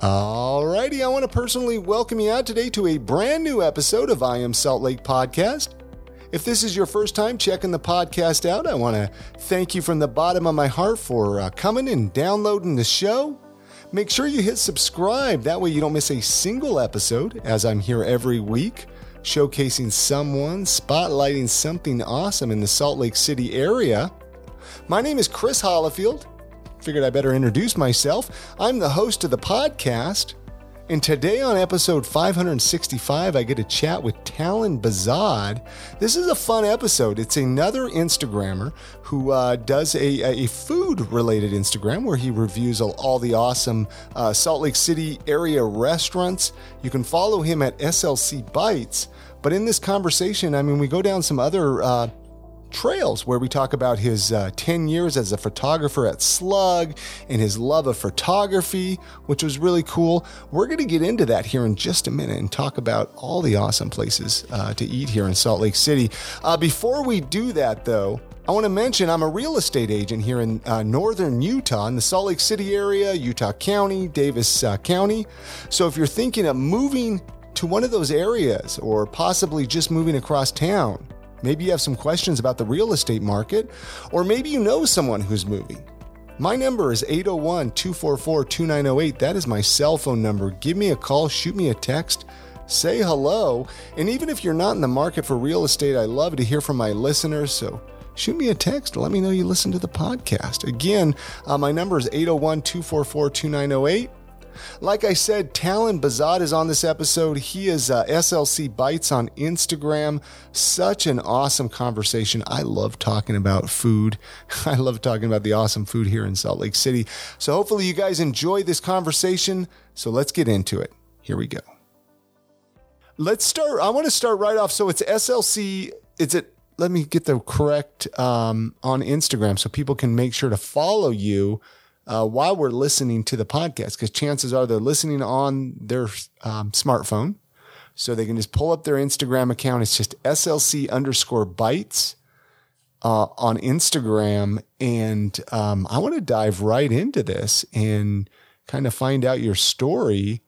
Alrighty, I want to personally welcome you out today to a brand new episode of I Am Salt Lake Podcast. If this is your first time checking the podcast out, I want to thank you from the bottom of my heart for uh, coming and downloading the show. Make sure you hit subscribe, that way you don't miss a single episode, as I'm here every week showcasing someone, spotlighting something awesome in the Salt Lake City area. My name is Chris Hollifield figured I better introduce myself. I'm the host of the podcast. And today on episode 565, I get a chat with Talyn Behzad. This is a fun episode. It's another Instagrammer who uh, does a, a food related Instagram where he reviews all, all the awesome uh, Salt Lake City area restaurants. You can follow him at SLC Bites. But in this conversation, I mean, we go down some other uh, Trails, where we talk about his uh, 10 years as a photographer at Slug and his love of photography, which was really cool. We're going to get into that here in just a minute and talk about all the awesome places uh, to eat here in Salt Lake City. Uh, before we do that, though, I want to mention I'm a real estate agent here in uh, northern Utah, in the Salt Lake City area, Utah County, Davis uh, County. So if you're thinking of moving to one of those areas or possibly just moving across town, Maybe you have some questions about the real estate market, or maybe you know someone who's moving. My number is 801 244 2908. That is my cell phone number. Give me a call, shoot me a text, say hello. And even if you're not in the market for real estate, I love to hear from my listeners. So shoot me a text. Let me know you listen to the podcast. Again, uh, my number is 801 244 2908. Like I said, Talyn Behzad is on this episode. He is uh, SLC Bites on Instagram. Such an awesome conversation. I love talking about food. I love talking about the awesome food here in Salt Lake City. So hopefully you guys enjoy this conversation. So let's get into it. Here we go. Let's start. I want to start right off. So it's SLC. It's at let me get the correct um, on Instagram so people can make sure to follow you uh, while we're listening to the podcast, because chances are they're listening on their um, smartphone. So they can just pull up their Instagram account. It's just SLC underscore bites uh, on Instagram. And um, I want to dive right into this and kind of find out your story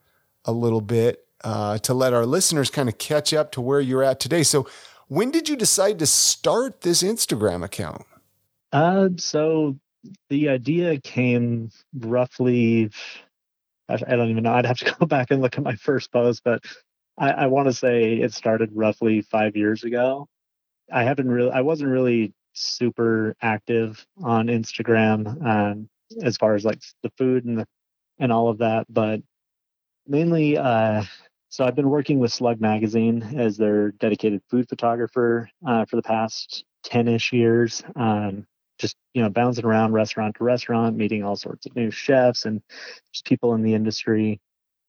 a little bit uh, to let our listeners kind of catch up to where you're at today. So, when did you decide to start this Instagram account? Uh, so the idea came roughly I don't even know. I'd have to go back and look at my first post, but I, I want to say it started roughly five years ago. I haven't really, I wasn't really super active on Instagram um, as far as like the food and the, and all of that, but mainly, uh, so I've been working with Slug Magazine as their dedicated food photographer uh, for the past 10-ish years. Um, just you know bouncing around restaurant to restaurant meeting all sorts of new chefs and just people in the industry.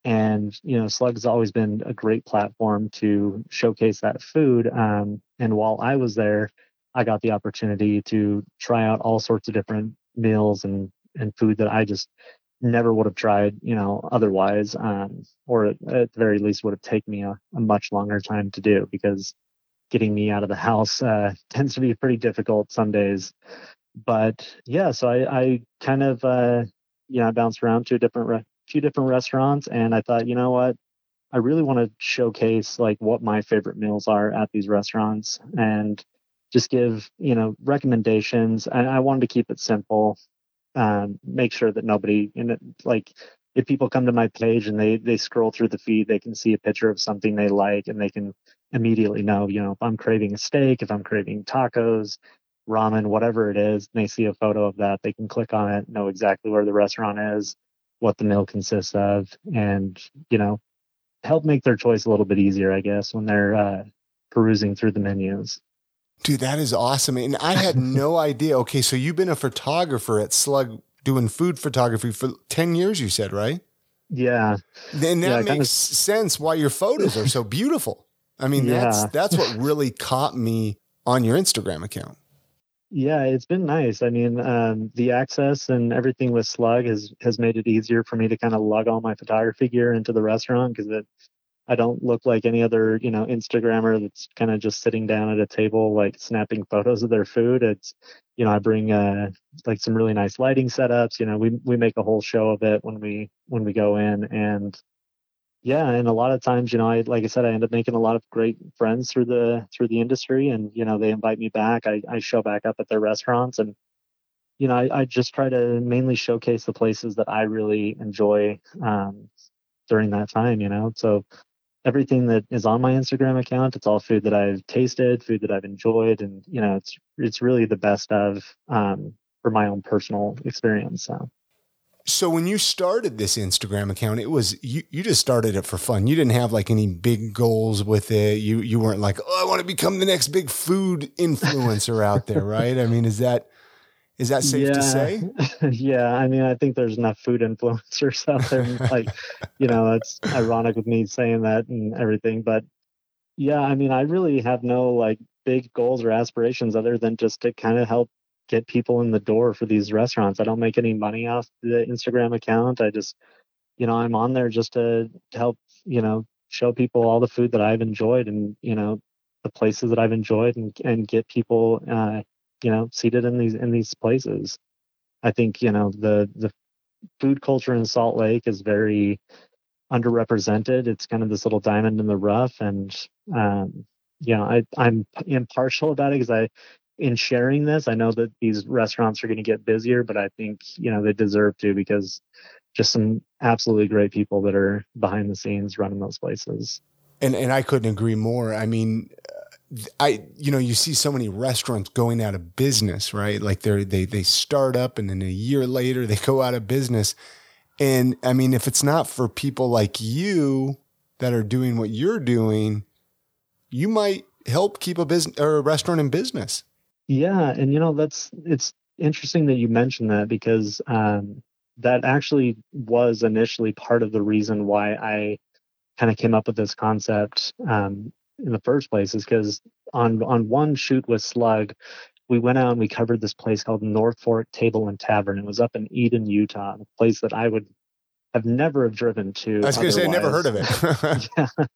And you know slug's always been a great platform to showcase that food um, and while i was there i got the opportunity to try out all sorts of different meals and and food that i just never would have tried you know otherwise um, or at, at, the very least would have taken me a, a, much longer time to do because getting me out of the house uh, tends to be pretty difficult some days but yeah, so I, I kind of uh, you know I bounced around to a different re- few different restaurants, and I thought, you know what, I really want to showcase like what my favorite meals are at these restaurants, and just give you know recommendations. And I wanted to keep it simple, um, make sure that nobody in it like if people come to my page and they they scroll through the feed, they can see a picture of something they like, and they can immediately know, you know, if I'm craving a steak, if I'm craving tacos, ramen, whatever it is, and they see a photo of that, they can click on it, know exactly where the restaurant is, what the meal consists of, and you know, help make their choice a little bit easier, I guess, when they're uh, perusing through the menus. Dude, that is awesome. And I had no idea. Okay, so you've been a photographer at Slug doing food photography for 10 years, you said, right? Yeah. Then that yeah, makes kind of... sense why your photos are so beautiful. I mean, yeah. that's that's what really caught me on your Instagram account. Yeah, it's been nice. I mean, um, the access and everything with Slug has has made it easier for me to kind of lug all my photography gear into the restaurant because it I don't look like any other, you know, Instagrammer that's kind of just sitting down at a table, like snapping photos of their food. It's, you know, I bring uh, like some really nice lighting setups. You know, we we make a whole show of it when we when we go in, and yeah, and a lot of times, you know, I like I said, I end up making a lot of great friends through the through the industry, and you know, they invite me back. I I show back up at their restaurants, and you know, I, I just try to mainly showcase the places that I really enjoy um, during that time. You know, so everything that is on my Instagram account, it's all food that I've tasted, food that I've enjoyed, and you know, it's it's really the best of um, for my own personal experience. So. So when you started this Instagram account, it was you, you just started it for fun. You didn't have like any big goals with it. You you weren't like, oh, I want to become the next big food influencer out there, right? I mean, is that is that safe yeah. to say? yeah, I mean, I think there's enough food influencers out there. like, you know, it's ironic with me saying that and everything, but yeah, I mean, I really have no like big goals or aspirations other than just to kind of help get people in the door for these restaurants. I don't make any money off the Instagram account. I just, you know, I'm on there just to help, you know, show people all the food that I've enjoyed and, you know, the places that I've enjoyed and, and get people, uh, you know seated in these in these places i think you know the the food culture in salt lake is very underrepresented it's kind of this little diamond in the rough and um you know i i'm impartial about it because i in sharing this i know that these restaurants are going to get busier but i think you know they deserve to because just some absolutely great people that are behind the scenes running those places and and i couldn't agree more i mean I, you know, you see so many restaurants going out of business, right? Like they're, they, they start up and then a year later they go out of business. And I mean, if it's not for people like you that are doing what you're doing, you might help keep a business or a restaurant in business. Yeah. And, you know, that's, it's interesting that you mentioned that because, um, that actually was initially part of the reason why I kind of came up with this concept. Um, in the first place is because on on one shoot with Slug, we went out and we covered this place called North Fork Table and Tavern. It was up in Eden, Utah, a place that I would have never driven to. I was going to say, I never heard of it. yeah,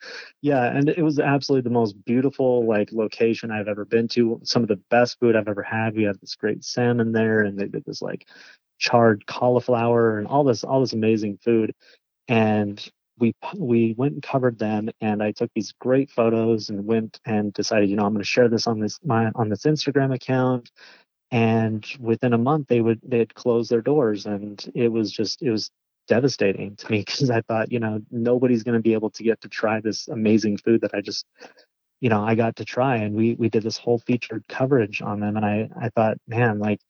yeah, and it was absolutely the most beautiful like location I've ever been to. Some of the best food I've ever had. We had this great salmon there, and they did this like charred cauliflower and all this all this amazing food. And we we went and covered them and i took these great photos and went and decided you know i'm going to share this on this my on this instagram account and within a month they would they had closed their doors and it was just it was devastating to me because i thought you know nobody's going to be able to get to try this amazing food that i just you know i got to try and we we did this whole featured coverage on them and i i thought man like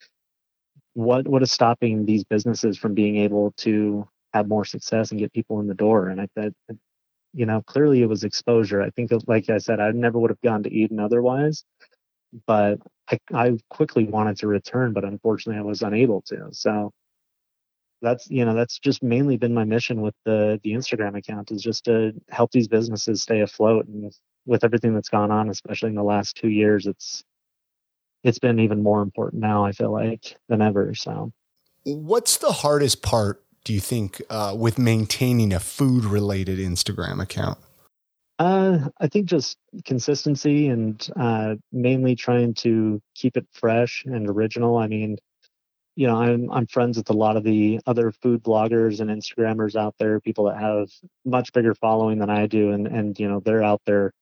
what what is stopping these businesses from being able to have more success and get people in the door. And I thought, you know, clearly it was exposure. I think, like I said, I never would have gone to Eden otherwise, but I, I quickly wanted to return, but unfortunately I was unable to. So that's, you know, that's just mainly been my mission with the, the Instagram account is just to help these businesses stay afloat. And with everything that's gone on, especially in the last two years, it's, it's been even more important now, I feel like, than ever. So, what's the hardest part do you think uh, with maintaining a food related Instagram account? Uh, I think just consistency and uh, mainly trying to keep it fresh and original. I mean, you know, I'm I'm friends with a lot of the other food bloggers and Instagrammers out there, people that have much bigger following than I do, and and you know they're out there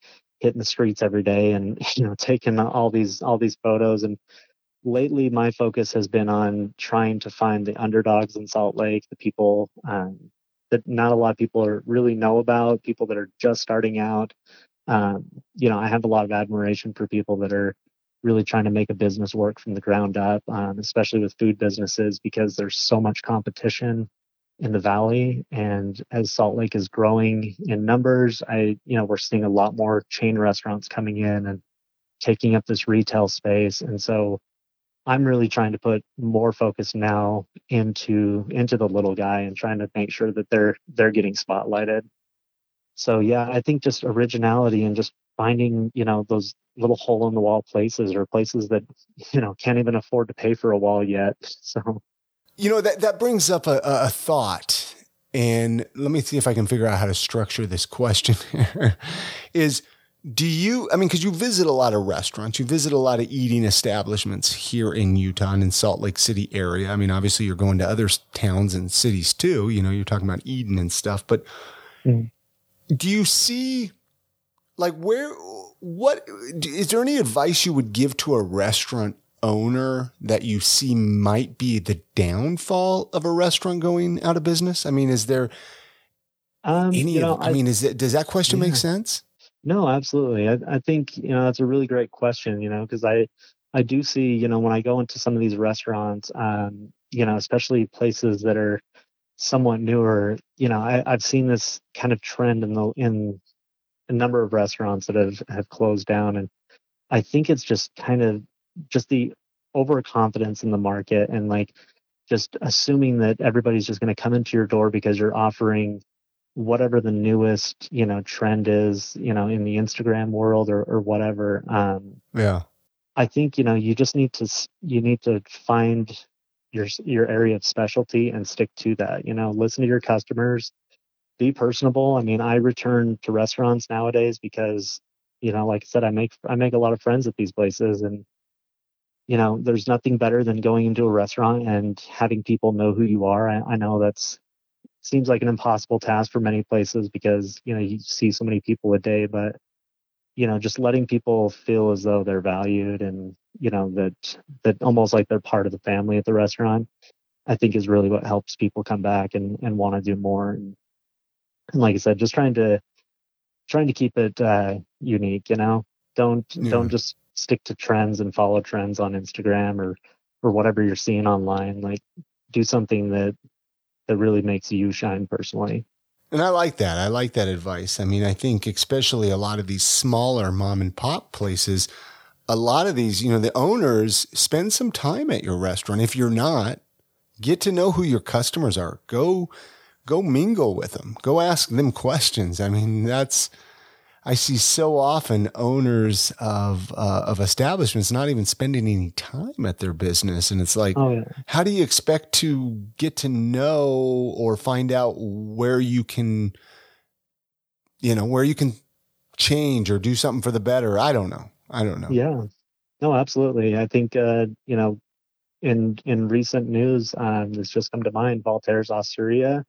hitting the streets every day and you know taking all these all these photos and lately my focus has been on trying to find the underdogs in Salt Lake, the people um, that not a lot of people are really know about, people that are just starting out. Um, you know, I have a lot of admiration for people that are really trying to make a business work from the ground up, um, especially with food businesses, because there's so much competition in the valley. And as Salt Lake is growing in numbers, I, you know, we're seeing a lot more chain restaurants coming in and taking up this retail space. And so I'm really trying to put more focus now into into the little guy and trying to make sure that they're they're getting spotlighted. So yeah, I think just originality and just finding, you know, those little hole in the wall places or places that, you know, can't even afford to pay for a wall yet. So you know that that brings up a, a thought and let me see if I can figure out how to structure this question here. is do you, I mean, because you visit a lot of restaurants, you visit a lot of eating establishments here in Utah and in Salt Lake City area. I mean, obviously you're going to other towns and cities too. You know, you're talking about Eden and stuff, but mm. do you see like where, what is there any advice you would give to a restaurant owner that you see might be the downfall of a restaurant going out of business? I mean, is there um, any? You know, I, I, mean, is it does that question yeah. make sense? No, absolutely. I, I think you know that's a really great question. You know, because I I do see you know when I go into some of these restaurants, um, you know, especially places that are somewhat newer. You know, I, I've seen this kind of trend in the in a number of restaurants that have have closed down, and I think it's just kind of just the overconfidence in the market and like just assuming that everybody's just going to come into your door because you're offering whatever the newest you know trend is you know in the instagram world or, or whatever um yeah. I think you know you just need to you need to find your your area of specialty and stick to that you know listen to your customers be personable i mean i return to restaurants nowadays because you know like i said i make i make a lot of friends at these places and you know, there's nothing better than going into a restaurant and having people know who you are. I, I know that's seems like an impossible task for many places because you know you see so many people a day, but you know, just letting people feel as though they're valued and you know that that almost like they're part of the family at the restaurant, I think is really what helps people come back and and want to do more. And, and like I said, just trying to trying to keep it uh, unique. You know, don't yeah. don't just stick to trends and follow trends on Instagram or or whatever you're seeing online. Like do something that that really makes you shine personally. And I like that. I like that advice. I mean, I think especially a lot of these smaller mom and pop places, a lot of these, you know, the owners spend some time at your restaurant. If you're not, get to know who your customers are. Go go mingle with them. Go ask them questions. I mean, that's I see so often owners of uh, of establishments not even spending any time at their business, and it's like, oh, yeah. how do you expect to get to know or find out where you can, you know, where you can change or do something for the better? I don't know. I don't know. Yeah, no, absolutely. I think uh, you know, in in recent news, um, this just come to mind. Valter's Osteria,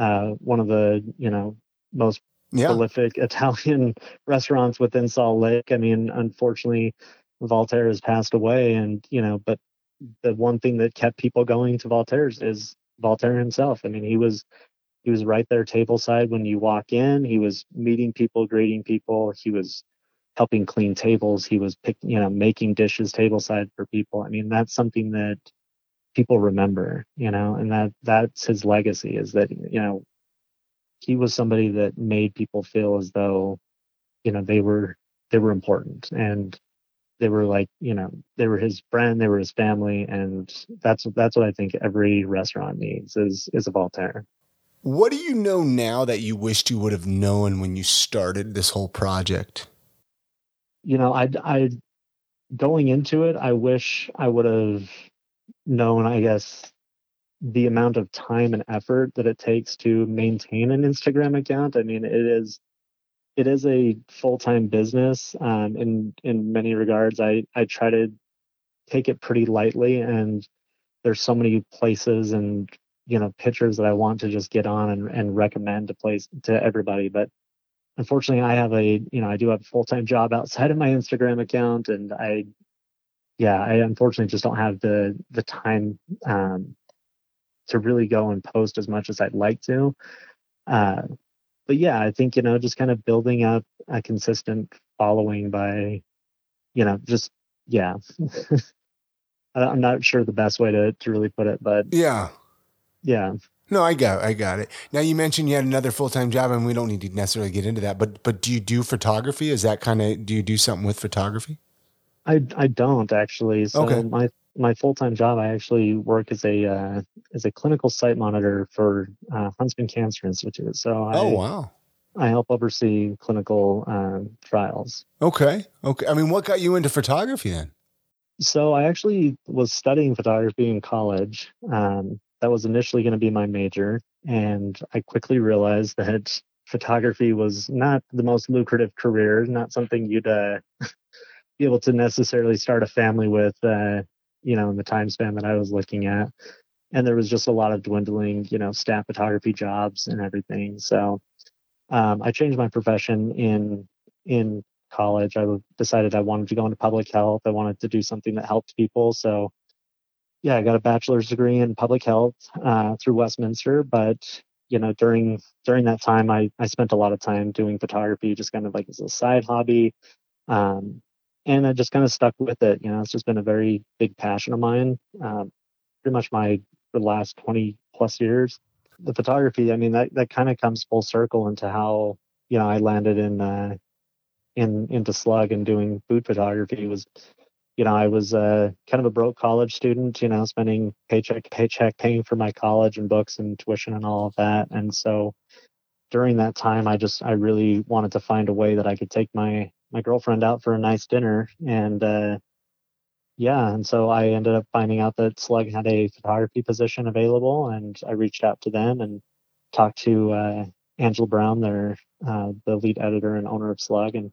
uh, one of the you know most yeah. prolific Italian restaurants within Salt Lake. I mean, unfortunately, Valter has passed away, and you know, but the one thing that kept people going to Valter's is Valter himself. I mean, he was he was right there table side when you walk in. He was meeting people, greeting people. He was helping clean tables. He was pick, you know, making dishes table side for people. I mean, that's something that people remember, you know, and that that's his legacy is that, you know, he was somebody that made people feel as though you know they were they were important and they were like you know they were his friend they were his family and that's that's what i think every restaurant needs is is a Valter what do you know now that you wished you would have known when you started this whole project? You know i i going into it i wish i would have known i guess the amount of time and effort that it takes to maintain an Instagram account. I mean, it is it is a full time business. Um, in in many regards, I I try to take it pretty lightly, and there's so many places and you know pictures that I want to just get on and, and recommend to place to everybody, but unfortunately i have a you know i do have a full-time job outside of my instagram account and i yeah i unfortunately just don't have the the time um, to really go and post as much as I'd like to. Uh, but yeah, I think you know just kind of building up a consistent following by, you know, just yeah. I'm not sure the best way to to really put it, but yeah, yeah. No, I got, I got it. Now you mentioned you had another full time job, and we don't need to necessarily get into that. But, but do you do photography? Is that kind of? Do you do something with photography? I I don't actually. So okay. my my full time job, I actually work as a uh, as a clinical site monitor for uh, Huntsman Cancer Institute. So I, oh wow, I help oversee clinical um, trials. Okay, okay. I mean, what got you into photography then? So I actually was studying photography in college. Um, that was initially going to be my major, and I quickly realized that photography was not the most lucrative career, not something you'd uh, be able to necessarily start a family with, uh, you know, in the time span that I was looking at. And there was just a lot of dwindling, you know, staff photography jobs and everything. So um, I changed my profession in in college. I decided I wanted to go into public health. I wanted to do something that helped people. So yeah, I got a bachelor's degree in public health uh, through Westminster, but you know during during that time I, I spent a lot of time doing photography just kind of like as a side hobby um, and I just kind of stuck with it you know it's just been a very big passion of mine um, pretty much my the last 20 plus years the photography I mean that, that kind of comes full circle into how you know I landed in uh, in into slug and doing food photography was you know, I was uh, kind of a broke college student, you know, spending paycheck to paycheck paying for my college and books and tuition and all of that. And so during that time, I just, I really wanted to find a way that I could take my, my girlfriend out for a nice dinner. And, uh, yeah. And so I ended up finding out that Slug had a photography position available and I reached out to them and talked to, uh, Angela Brown, their, uh, the lead editor and owner of Slug. And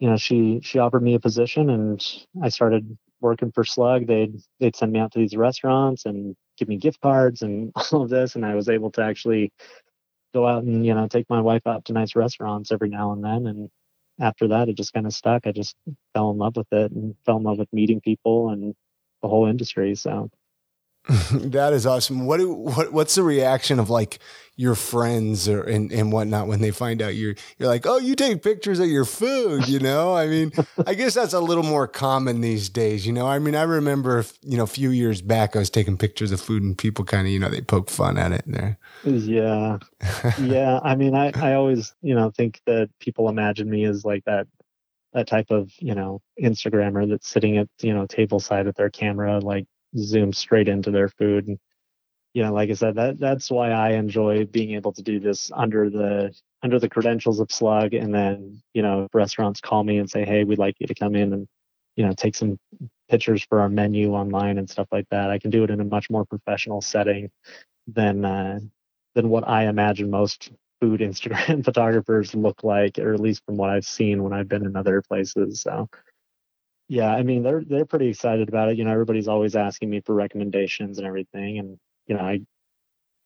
you know, she she offered me a position, and I started working for Slug. They'd they'd send me out to these restaurants and give me gift cards and all of this, and I was able to actually go out and you know take my wife out to nice restaurants every now and then. And after that, it just kind of stuck. I just fell in love with it and fell in love with meeting people and the whole industry. So that is awesome. What do, what what's the reaction of like your friends or and, and whatnot when they find out you're you're like, oh, you take pictures of your food, you know? I mean, I guess that's a little more common these days, you know. I mean, I remember you know a few years back I was taking pictures of food and people kind of you know they poke fun at it there. Yeah, yeah. I mean, I I always you know think that people imagine me as like that that type of you know Instagrammer that's sitting at you know table side with their camera like zoom straight into their food. And, you know, like I said, that that's why I enjoy being able to do this under the under the credentials of Slug. And then, you know, restaurants call me and say, hey, we'd like you to come in and, you know, take some pictures for our menu online and stuff like that. I can do it in a much more professional setting than uh, than what I imagine most food Instagram photographers look like, or at least from what I've seen when I've been in other places. So yeah, I mean they're they're pretty excited about it. You know, everybody's always asking me for recommendations and everything, and you know, I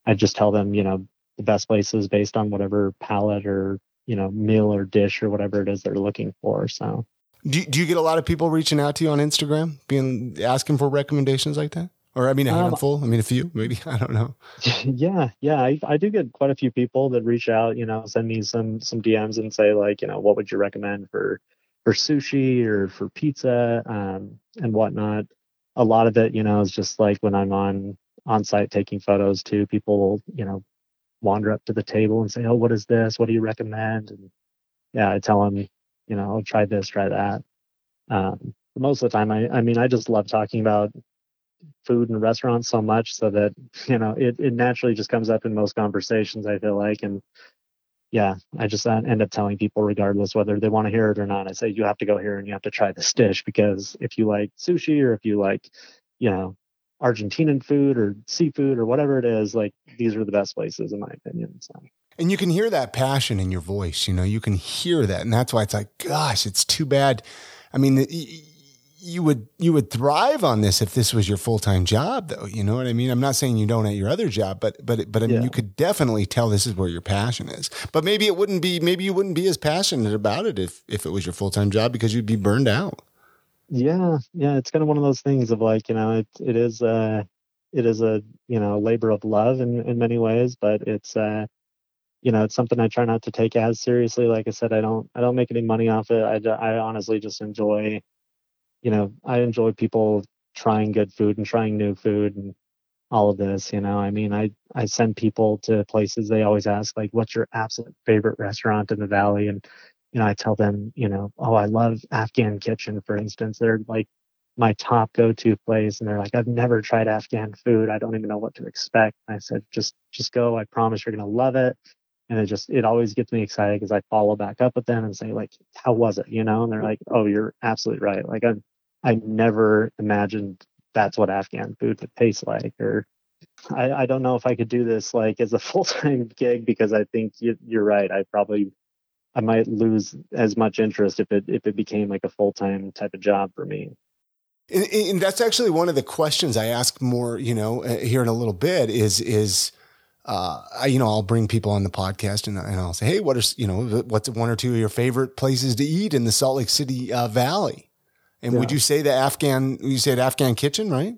I just tell them, you know, the best places based on whatever palette or you know meal or dish or whatever it is they're looking for. So, do do you get a lot of people reaching out to you on Instagram, being asking for recommendations like that? Or I mean, a um, handful. Um, I mean, a few, maybe. I don't know. Yeah, yeah. I, I do get quite a few people that reach out. You know, send me some some DMs and say like, you know, what would you recommend for for sushi or for pizza um, and whatnot. A lot of it, you know, is just like when I'm on on site taking photos too. People will, you know, wander up to the table and say, "Oh, what is this? What do you recommend?" And yeah, I tell them, you know, I'll try this, try that. Um, most of the time, I, I mean, I just love talking about food and restaurants so much, so that you know, it it naturally just comes up in most conversations. I feel like, and yeah, I just uh, end up telling people, regardless whether they want to hear it or not, I say, you have to go here and you have to try this dish because if you like sushi or if you like, you know, Argentinian food or seafood or whatever it is, like these are the best places in my opinion. So. And you can hear that passion in your voice, you know, you can hear that. And that's why it's like, gosh, it's too bad. I mean, you would you would thrive on this if this was your full time job, though. You know what I mean? I'm not saying you don't at your other job, but but but I mean, yeah. you could definitely tell this is where your passion is. But maybe it wouldn't be. Maybe you wouldn't be as passionate about it if if it was your full time job because you'd be burned out. Yeah, yeah, it's kind of one of those things of like you know it it is uh it is a you know labor of love in in many ways, but it's uh you know it's something I try not to take as seriously. Like I said, I don't I don't make any money off it. I I honestly just enjoy you know, I enjoy people trying good food and trying new food and all of this, you know. I mean, I I send people to places they always ask like what's your absolute favorite restaurant in the valley and you know, I tell them, you know, oh, I love Afghan Kitchen for instance. They're like my top go-to place and they're like I've never tried Afghan food. I don't even know what to expect. I said just just go. I promise you're going to love it. And it just it always gets me excited because I follow back up with them and say like how was it, you know? And they're like, "Oh, you're absolutely right." Like I'm I never imagined that's what Afghan food would taste like or I, I don't know if I could do this like as a full time gig because I think you, you're right. I probably I might lose as much interest if it if it became like a full time type of job for me. And, and, that's actually one of the questions I ask more, you know, uh, here in a little bit is is uh, I, you know, I'll bring people on the podcast and, and I'll say, hey, what are you know, what's one or two of your favorite places to eat in the Salt Lake City uh, Valley? And yeah. would you say the Afghan? You said Afghan Kitchen, right?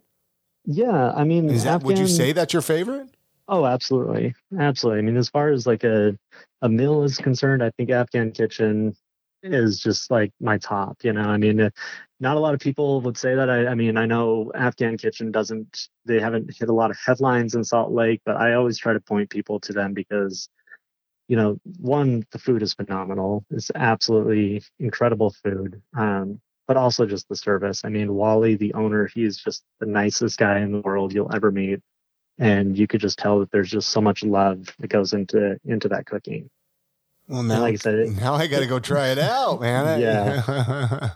Yeah, I mean, is that Afghan, would you say that's your favorite? Oh, absolutely, absolutely. I mean, as far as like a a meal is concerned, I think Afghan Kitchen is just like my top. You know, I mean, uh, not a lot of people would say that. I, I mean, I know Afghan Kitchen doesn't. They haven't hit a lot of headlines in Salt Lake, but I always try to point people to them because you know, one, the food is phenomenal. It's absolutely incredible food. Um, but also just the service. I mean, Wally, the owner, he's just the nicest guy in the world you'll ever meet. And you could just tell that there's just so much love that goes into into that cooking. Well, now, like I said, now I got to go try it out, man. yeah.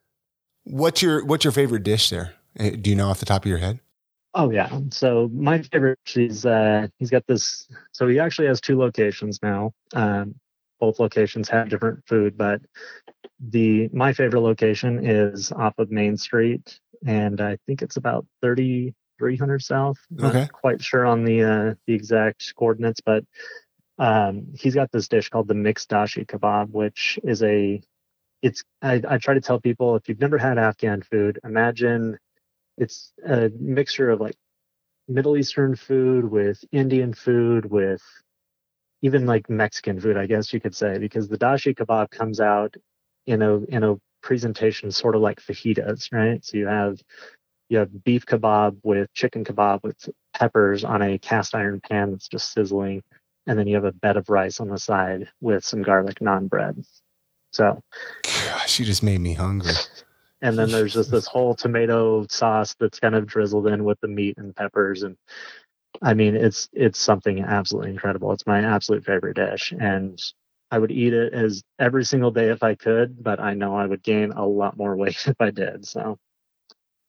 what's your What's your favorite dish there? Eh, do you know off the top of your head? Oh yeah. So my favorite, he's uh, he's got this. So he actually has two locations now. Um, both locations have different food, but the my favorite location is off of Main Street, and I think it's about thirty three hundred south. Okay. Quite sure on the uh, the exact coordinates, but um, he's got this dish called the mixed dashi kebab, which is a it's I, I try to tell people if you've never had Afghan food, imagine it's a mixture of like Middle Eastern food with Indian food with even like Mexican food, I guess you could say, because the dashi kebab comes out in a in a presentation sort of like fajitas, right? So you have you have beef kebab with chicken kebab with peppers on a cast iron pan that's just sizzling, and then you have a bed of rice on the side with some garlic naan bread. So, gosh, you just made me hungry. And then there's just this whole tomato sauce that's kind of drizzled in with the meat and peppers, and I mean, it's it's something absolutely incredible. It's my absolute favorite dish, and I would eat it as every single day if I could, but I know I would gain a lot more weight if I did. So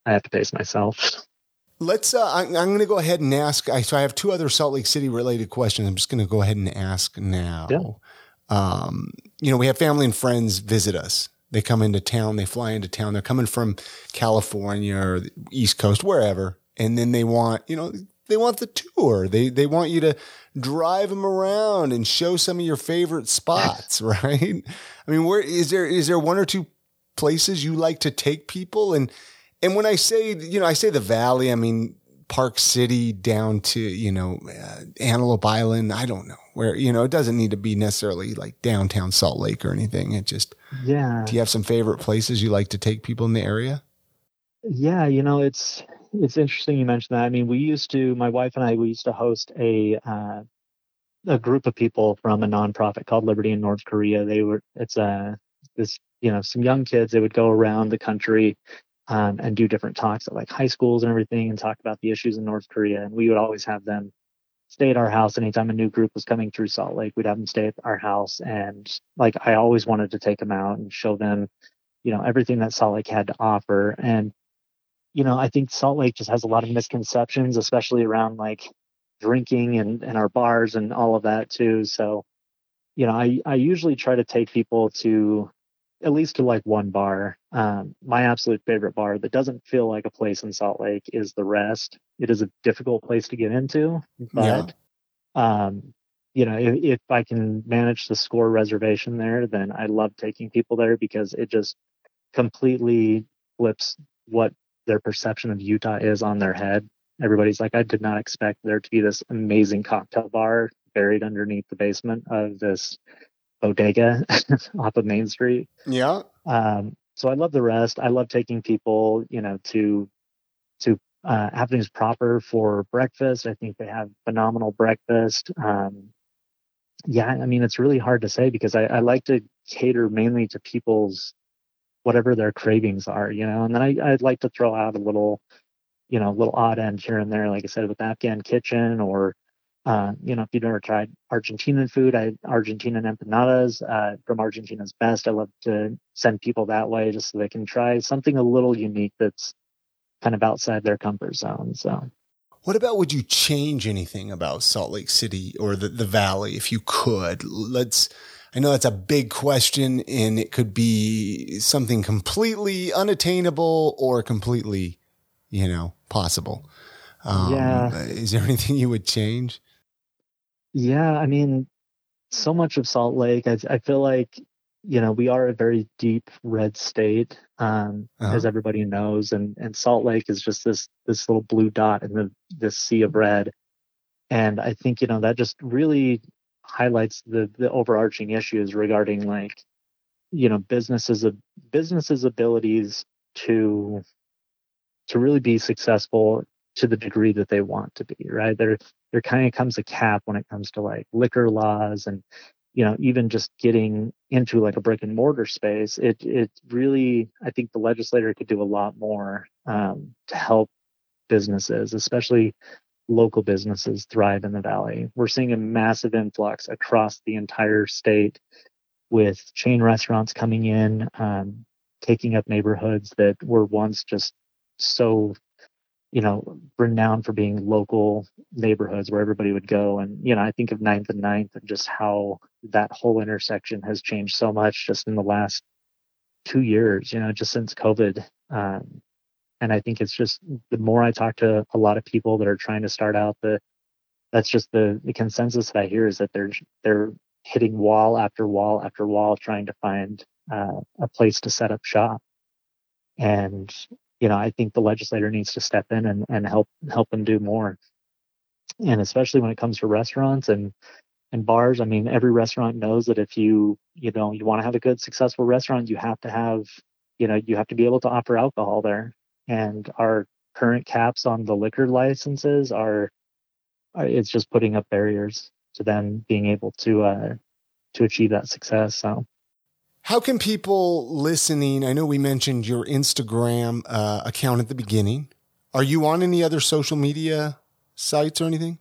I have to pace myself. Let's. Uh, I'm, I'm going to go ahead and ask. I, so I have two other Salt Lake City related questions. I'm just going to go ahead and ask now. Yeah. Um, you know, we have family and friends visit us. They come into town. They fly into town. They're coming from California or the East Coast, wherever, and then they want you know they want the tour. They they want you to drive them around and show some of your favorite spots, right? I mean, where is there is there one or two places you like to take people and and when I say, you know, I say the valley, I mean Park City down to, you know, uh, Antelope Island, I don't know. Where, you know, it doesn't need to be necessarily like downtown Salt Lake or anything. It just Yeah. Do you have some favorite places you like to take people in the area? Yeah, you know, it's it's interesting you mentioned that. I mean, we used to, my wife and I, we used to host a uh, a group of people from a nonprofit called Liberty in North Korea. They were, it's a this, you know, some young kids. They would go around the country um, and do different talks at like high schools and everything, and talk about the issues in North Korea. And we would always have them stay at our house anytime a new group was coming through Salt Lake. We'd have them stay at our house, and like I always wanted to take them out and show them, you know, everything that Salt Lake had to offer. And you know, I think Salt Lake just has a lot of misconceptions, especially around like drinking and, and our bars and all of that too. So, you know, I, I usually try to take people to at least to like one bar. Um, my absolute favorite bar that doesn't feel like a place in Salt Lake is the Rest. It is a difficult place to get into, but yeah. um, you know, if, if I can manage the score reservation there, then I love taking people there because it just completely flips what their perception of Utah is on their head. Everybody's like, I did not expect there to be this amazing cocktail bar buried underneath the basement of this bodega off of Main Street. Yeah. Um, so I love the rest. I love taking people, you know, to to uh, Avenues proper for breakfast. I think they have phenomenal breakfast. Um, yeah, I mean, it's really hard to say because I, I like to cater mainly to people's whatever their cravings are, you know. And then I, I'd like to throw out a little, you know, little odd end here and there, like I said, with Afghan Kitchen or, uh, you know, if you've never tried Argentinian food, I Argentinian empanadas uh, from Argentina's best. I love to send people that way just so they can try something a little unique that's kind of outside their comfort zone. So. What about would you change anything about Salt Lake City or the, the Valley if you could? Let's, I know that's a big question and it could be something completely unattainable or completely, you know, possible. Um, Yeah. Is there anything you would change? Yeah, I mean, so much of Salt Lake, I, I feel like, you know, we are a very deep red state, um, Uh-huh. as everybody knows, and and Salt Lake is just this this little blue dot in the this sea of red, and I think you know that just really highlights the the overarching issues regarding like, you know, businesses of businesses' abilities to to really be successful to the degree that they want to be, right? There there kind of comes a cap when it comes to like liquor laws and you know even just getting into like a brick and mortar space it it really i think the legislator could do a lot more um, to help businesses especially local businesses thrive in the valley we're seeing a massive influx across the entire state with chain restaurants coming in um, taking up neighborhoods that were once just so you know, renowned for being local neighborhoods where everybody would go. And, you know, I think of Ninth and Ninth and just how that whole intersection has changed so much just in the last two years, you know, just since COVID. Um, and I think it's just the more I talk to a lot of people that are trying to start out, the that's just the, the consensus that I hear is that they're they're hitting wall after wall after wall trying to find uh, a place to set up shop. And you know, I think the legislator needs to step in and, and help help them do more. And especially when it comes to restaurants and and bars, I mean, every restaurant knows that if you you know you want to have a good successful restaurant, you have to have you know you have to be able to offer alcohol there. And our current caps on the liquor licenses are, are it's just putting up barriers to them being able to uh, to achieve that success. So. How can people listening? I know we mentioned your Instagram uh, account at the beginning. Are you on any other social media sites or anything?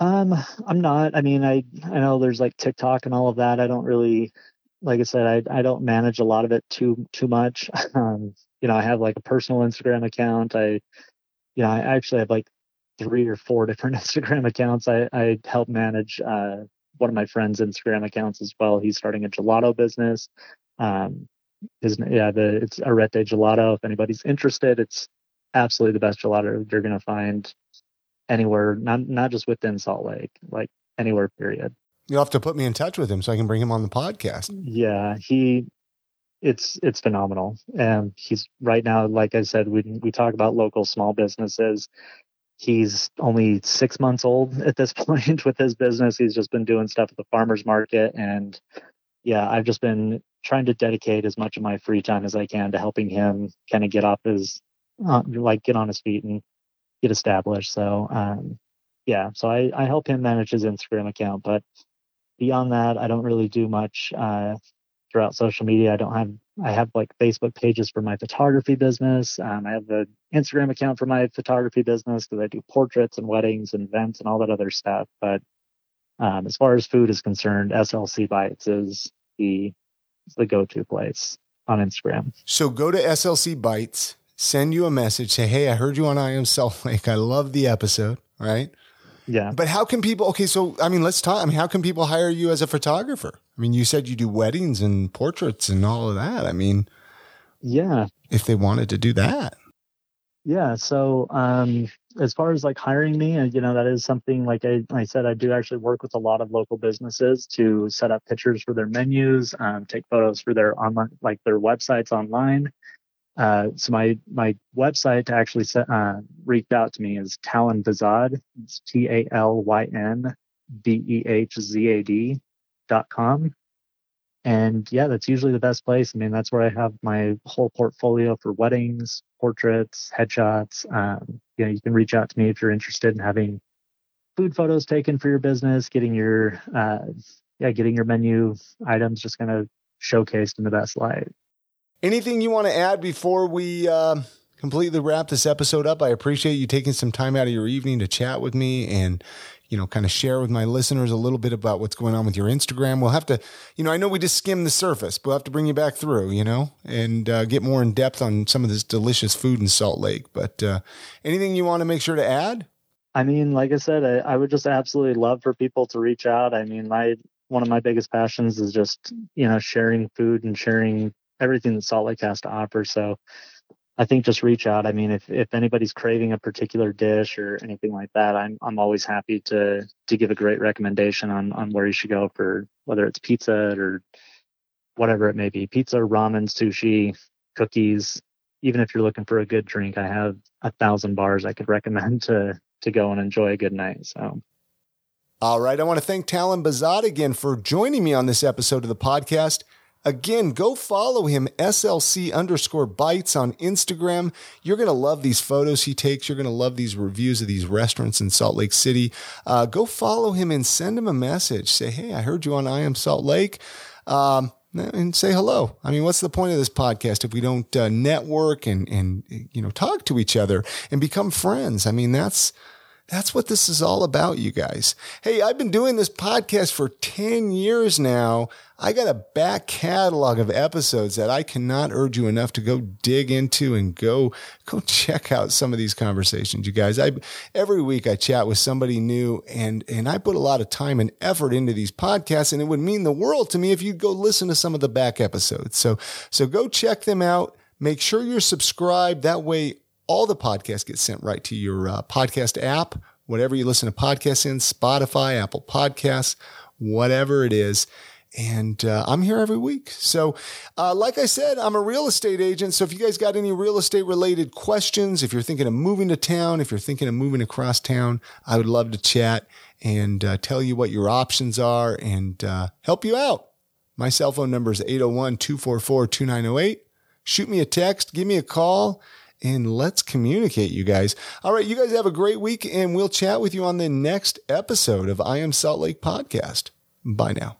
Um, I'm not. I mean, I I know there's like TikTok and all of that. I don't really, like I said, I I don't manage a lot of it too too much. Um, you know, I have like a personal Instagram account. I, you know, I actually have like three or four different Instagram accounts. I I help manage uh one of my friend's Instagram accounts as well. He's starting a gelato business. Um, his yeah, the it's Arete Gelato. If anybody's interested, it's absolutely the best gelato you're gonna find anywhere, not not just within Salt Lake, like anywhere. Period. You'll have to put me in touch with him so I can bring him on the podcast. Yeah, he, it's it's phenomenal, and he's right now, like I said, we we talk about local small businesses. He's only six months old at this point with his business. He's just been doing stuff at the farmers market, and yeah, I've just been trying to dedicate as much of my free time as I can to helping him kind of get off his, uh, like get on his feet and get established. So, um, yeah, so I, I help him manage his Instagram account, but beyond that, I don't really do much uh, throughout social media. I don't have I have like Facebook pages for my photography business. Um, I have an Instagram account for my photography business because I do portraits and weddings and events and all that other stuff. But um, as far as food is concerned, SLC Bites is the is the go-to place on Instagram. So go to SLC Bites, send you a message, say, "Hey, I heard you on I Am Salt Lake. I love the episode." Right? Yeah. But how can people? Okay, so I mean, let's talk. I mean, how can people hire you as a photographer? I mean, you said you do weddings and portraits and all of that. I mean, Yeah. if they wanted to do that, Yeah. So, um, as far as like hiring me, uh, you know, that is something like I, I said, I do actually work with a lot of local businesses to set up pictures for their menus, um, take photos for their online, like their websites online. Uh, so my my website to actually set, uh, reach out to me is Talyn Behzad. It's T A L Y N B E H Z A D com. And yeah, that's usually the best place. I mean, that's where I have my whole portfolio for weddings, portraits, headshots. Um, you know, you can reach out to me if you're interested in having food photos taken for your business, getting your uh, yeah, getting your menu items just kind of showcased in the best light. anything you want to add before we uh, completely wrap this episode up? I appreciate you taking some time out of your evening to chat with me and you know, kind of share with my listeners a little bit about what's going on with your Instagram. We'll have to, you know, I know we just skimmed the surface, but we'll have to bring you back through, you know, and uh, get more in depth on some of this delicious food in Salt Lake. But uh, anything you want to make sure to add? I mean, like I said, I, I would just absolutely love for people to reach out. I mean, my one of my biggest passions is just you know sharing food and sharing everything that Salt Lake has to offer. So I think just reach out. I mean, if, if anybody's craving a particular dish or anything like that, I'm I'm always happy to to give a great recommendation on on where you should go for whether it's pizza or whatever it may be, pizza, ramen, sushi, cookies. Even if you're looking for a good drink, I have a thousand bars I could recommend to to go and enjoy a good night. So all right. I want to thank Talyn Behzad again for joining me on this episode of the podcast. Again, go follow him, SLC underscore bites on Instagram. You're going to love these photos he takes. You're going to love these reviews of these restaurants in Salt Lake City. Uh, go follow him and send him a message. Say, hey, I heard you on I Am Salt Lake. Um, and say hello. I mean, what's the point of this podcast if we don't uh, network and and you know talk to each other and become friends? I mean, that's that's what this is all about, you guys. Hey, I've been doing this podcast for 10 years now. I got a back catalog of episodes that I cannot urge you enough to go dig into and go, go check out some of these conversations, you guys. I, every week I chat with somebody new and, and I put a lot of time and effort into these podcasts and it would mean the world to me if you'd go listen to some of the back episodes. So, so go check them out. Make sure you're subscribed. That way all the podcasts get sent right to your uh, podcast app, whatever you listen to podcasts in, Spotify, Apple Podcasts, whatever it is. And uh, I'm here every week. So, uh, like I said, I'm a real estate agent. So, if you guys got any real estate related questions, if you're thinking of moving to town, if you're thinking of moving across town, I would love to chat and uh, tell you what your options are and uh, help you out. My cell phone number is 801 244 2908. Shoot me a text, give me a call and let's communicate, you guys. All right, you guys have a great week, and we'll chat with you on the next episode of I Am Salt Lake podcast. Bye now.